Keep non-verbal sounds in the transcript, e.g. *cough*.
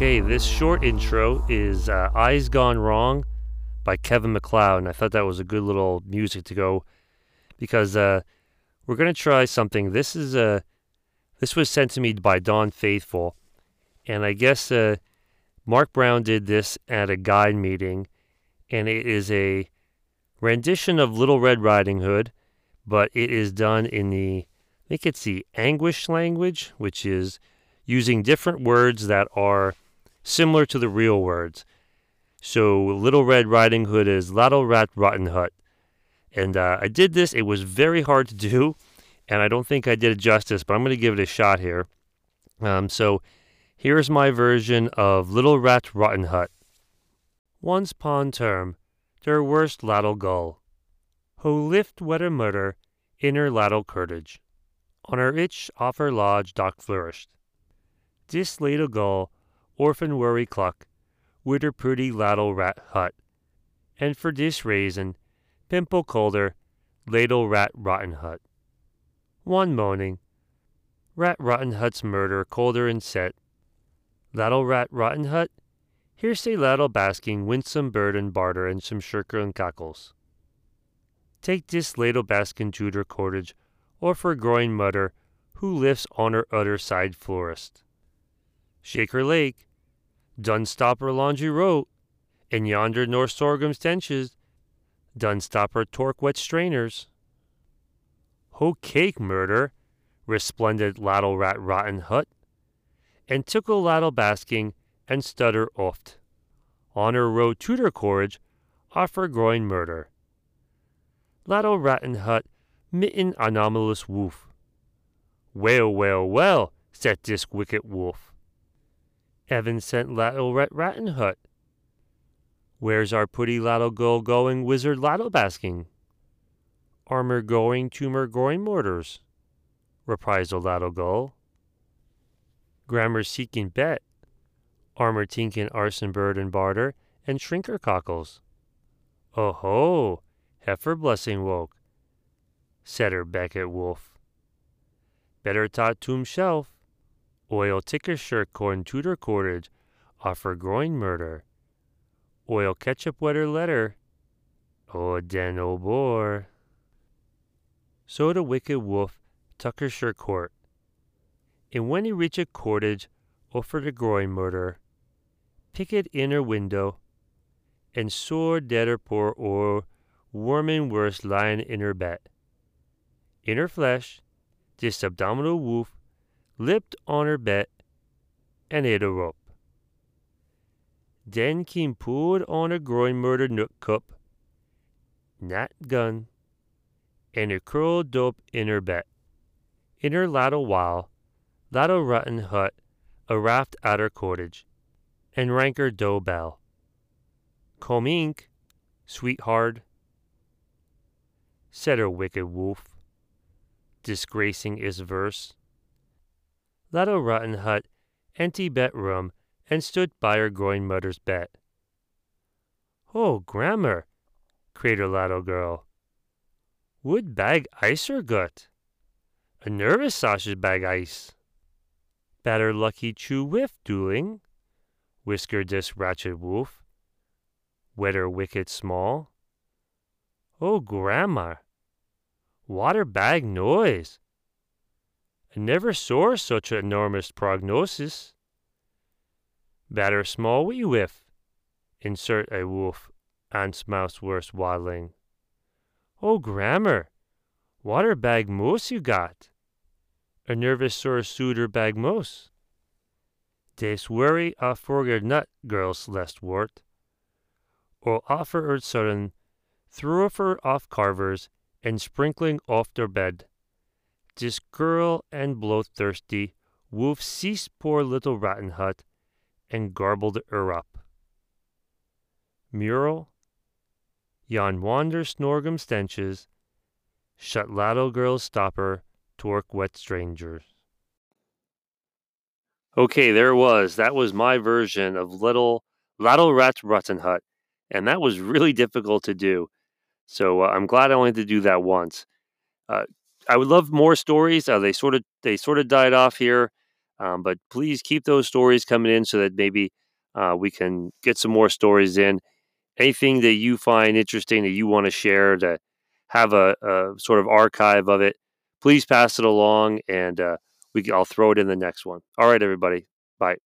Okay, this short intro is uh, Eyes Gone Wrong by Kevin MacLeod. And I thought that was a good little music to go because uh, we're going to try something. This is uh, this was sent to me by Don Faithful. And I guess uh, Mark Brown did this at a guide meeting. And it is a rendition of Little Red Riding Hood, but it is done in the, I think it's the Anguish language, which is using different words that are similar to the real words. So Little Red Riding Hood is Ladle Rat Rotten Hut. And uh, I did this. It was very hard to do, *laughs* and I don't think I did it justice, but I'm going to give it a shot here. Um, so here's my version of Little Rat Rotten Hut. Once pon term, der worst lattle gull, ho lift wetter murder, inner lattle courtage. On her itch off her lodge dock flourished. Dis ladle gull, orphan worry cluck, widder pretty lattle rat hut. And for dis raisin, pimple colder, ladle rat rotten hut. One moaning, rat rotten hut's murder colder and set. Lattle rat rotten hut, here say lattle basking winsome bird and barter and some shirker and cockles. Take dis ladle baskin juder cordage, or for growing mutter, who lifts on her other side florist. Shaker Lake, Dunstopper Laundry Road, and yonder nor sorghum stenches, Dunstopper torque wet strainers. Ho cake murder, resplendent lattle rat rotten hut, and tickle lattle basking and stutter oft. Honor row tutor courage, offer growing murder. Lattle ratten hut, mitten anomalous woof. Well, well, well, said this wicked wolf. Evan sent lattle rat ratten hut. Where's our putty lattle girl going wizard lattle basking? Armor going tumor going mortars, reprised the lattle gull. Grammar seeking bet, armor tinkin arson bird and barter, and shrinker cockles. Oh ho, heifer blessing woke, said her Beckett wolf. Better tot tomb shelf, oil ticker shirt corn tutor cordage, offer groin murder. Oil ketchup wetter letter, oh den oh bore. So the wicked wolf tucker shirt court. And when he reach a cordage, offer the groin murder, pick it in window, and sore deader poor or warming worse lying in her bed. In her flesh, this abdominal wolf lipped on her bed and ate a rope. Then came pulled on a growing murder nook cup, not gun, and a curled dope in her bed. In her lattle while, lattle rotten hut, a raft at her cottage, and ranker dough bell. Come ink, sweetheart, said her wicked wolf, disgracing his verse. Lattle rotten hut, empty bedroom, and stood by her growing mother's bed. Oh, grammar, crater lattle girl. Would bag ice or gut? A nervous sausage bag ice. Batter lucky chew whiff, dueling, whiskered this ratchet wolf. Wetter wicked small. Oh, grandma, water bag noise. I never saw such enormous prognosis. Batter small wee whiff. Insert a wolf, aunt's mouse worse waddling. Oh, grammar, water bag moose you got. A nervous sore suitor bag moose. Des worry a forger nut, girls lest wart. Or offer her sudden, throw her off carvers, and sprinkling off their bed. This girl and bloodthirsty wolf seized poor little rotten hut and garbled her up. Mural, yon wander snorgum stenches, shut lattle girls stopper, torque wet strangers. Okay, there was. That was my version of Little Lattle Rat's Rotten Hut, and that was really difficult to do. So uh, I'm glad I only had to do that once. Uh, I would love more stories. Uh, they sort of they sort of died off here. Um, but please keep those stories coming in so that maybe uh, we can get some more stories in. Anything that you find interesting that you want to share to have a, a sort of archive of it, please pass it along and uh, we I'll throw it in the next one. All right, everybody. Bye.